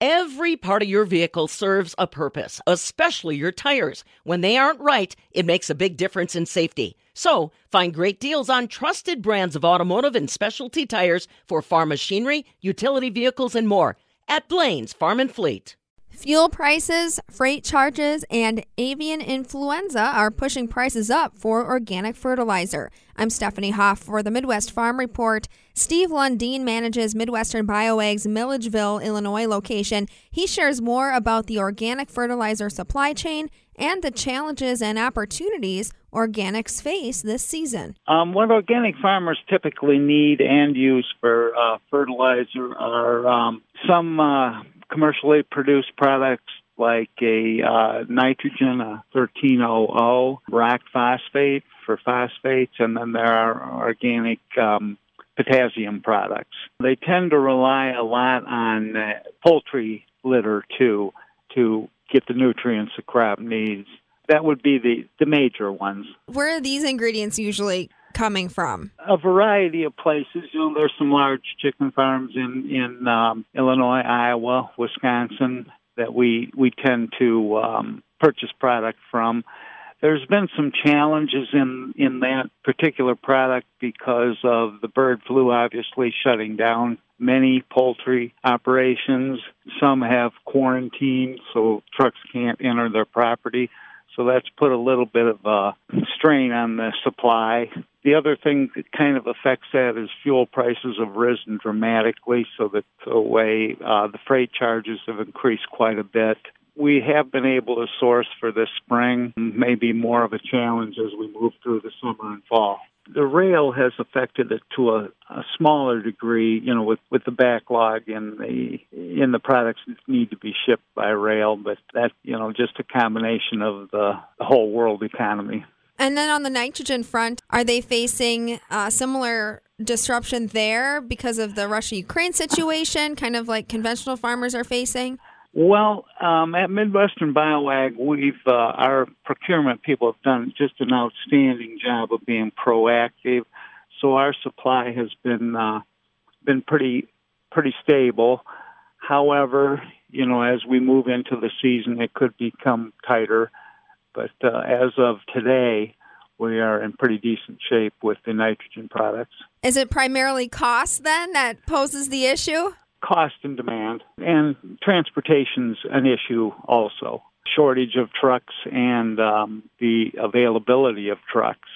Every part of your vehicle serves a purpose, especially your tires. When they aren't right, it makes a big difference in safety. So, find great deals on trusted brands of automotive and specialty tires for farm machinery, utility vehicles, and more at Blain's Farm and Fleet. Fuel prices, freight charges, and avian influenza are pushing prices up for organic fertilizer. I'm Stephanie Hoff for the Midwest Farm Report. Steve Lundeen manages Midwestern BioAg's Milledgeville, Illinois location. He shares more about the organic fertilizer supply chain and the challenges and opportunities organics face this season. Um, what organic farmers typically need and use for uh, fertilizer are um, some uh, commercially produced products like a uh, nitrogen, a 1300, rock phosphate for phosphates, and then there are organic um, potassium products. They tend to rely a lot on uh, poultry litter too to get the nutrients the crop needs. That would be the, the major ones. Where are these ingredients usually coming from? A variety of places. You know, there's some large chicken farms in in um, Illinois, Iowa, Wisconsin that we we tend to um, purchase product from. There's been some challenges in in that particular product because of the bird flu, obviously shutting down many poultry operations. Some have quarantined, so trucks can't enter their property. So that's put a little bit of a strain on the supply. The other thing that kind of affects that is fuel prices have risen dramatically, so that the way uh, the freight charges have increased quite a bit. We have been able to source for this spring, maybe more of a challenge as we move through the summer and fall the rail has affected it to a, a smaller degree, you know, with, with the backlog in the in the products that need to be shipped by rail, but that you know just a combination of the, the whole world economy. And then on the nitrogen front, are they facing uh, similar disruption there because of the Russia Ukraine situation, kind of like conventional farmers are facing? Well, um, at Midwestern BioAg, we've uh, our procurement people have done just an outstanding job of being proactive. So our supply has been uh, been pretty pretty stable. However, you know, as we move into the season, it could become tighter. But uh, as of today, we are in pretty decent shape with the nitrogen products. Is it primarily cost then that poses the issue? cost and demand, and transportation's an issue also. Shortage of trucks and um, the availability of trucks.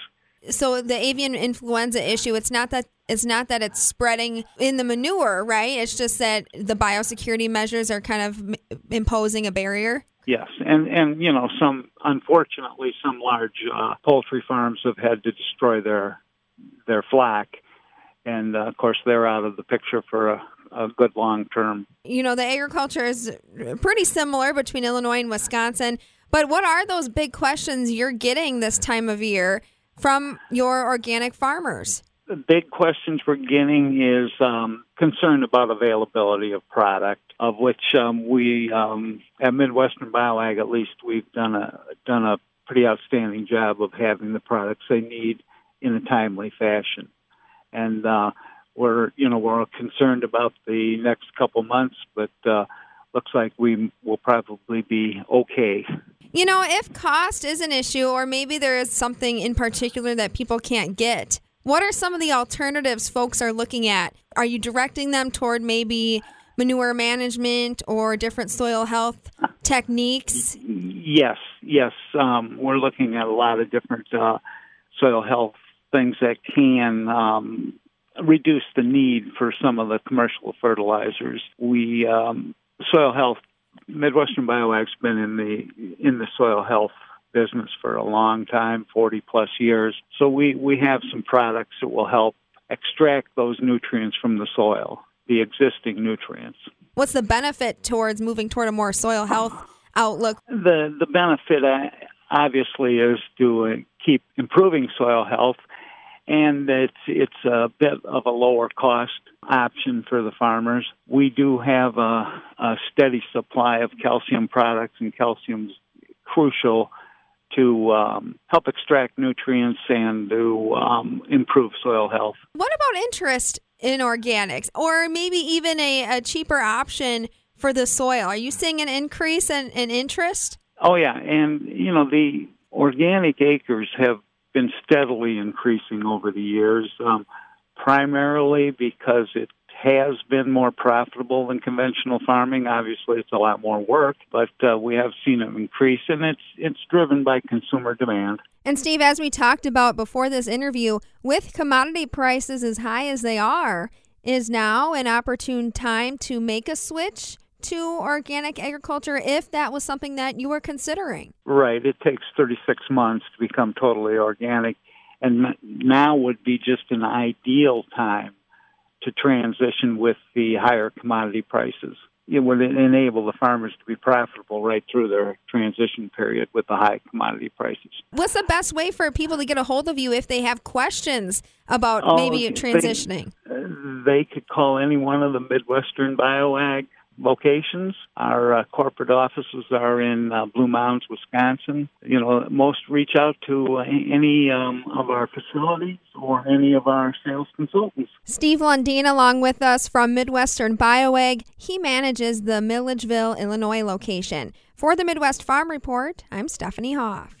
So the avian influenza issue, it's not that it's not that it's spreading in the manure, right? It's just that the biosecurity measures are kind of imposing a barrier. Yes, and and you know some unfortunately some large uh, poultry farms have had to destroy their their flock, and uh, of course they're out of the picture for a a good long term. You know, the agriculture is pretty similar between Illinois and Wisconsin. But what are those big questions you're getting this time of year from your organic farmers? The big questions we're getting is um, concern about availability of product, of which um, we um, at Midwestern BioAg, at least, we've done a done a pretty outstanding job of having the products they need in a timely fashion. And uh, we're you know we're concerned about the next couple months, but uh, looks like we will probably be okay. You know, if cost is an issue, or maybe there is something in particular that people can't get, what are some of the alternatives folks are looking at? Are you directing them toward maybe manure management or different soil health techniques? Yes, yes. Um, we're looking at a lot of different uh, soil health things that can um, reduce the need for some of the commercial fertilizers. We um, soil health Midwestern BioAg's been in the in the soil health business for a long time, 40 plus years. So we we have some products that will help extract those nutrients from the soil, the existing nutrients. What's the benefit towards moving toward a more soil health outlook? The the benefit uh, obviously is to keep improving soil health and it's it's a bit of a lower cost option for the farmers. We do have a, a steady supply of calcium products, and calcium's crucial to um, help extract nutrients and to um, improve soil health. What about interest in organics, or maybe even a, a cheaper option for the soil. Are you seeing an increase in, in interest? Oh yeah, and you know the organic acres have been steadily increasing over the years, um, primarily because it has been more profitable than conventional farming. Obviously, it's a lot more work, but uh, we have seen it increase, and it's it's driven by consumer demand. And Steve, as we talked about before this interview, with commodity prices as high as they are, is now an opportune time to make a switch to organic agriculture if that was something that you were considering. Right. It takes 36 months to become totally organic, and now would be just an ideal time to transition with the higher commodity prices. It would enable the farmers to be profitable right through their transition period with the high commodity prices. What's the best way for people to get a hold of you if they have questions about oh, maybe transitioning? They, they could call any one of the Midwestern BioAg locations. Our uh, corporate offices are in uh, Blue Mounds, Wisconsin. You know, most reach out to uh, any um, of our facilities or any of our sales consultants. Steve Lundeen, along with us from Midwestern BioAg, he manages the Milledgeville, Illinois location. For the Midwest Farm Report, I'm Stephanie Hoff.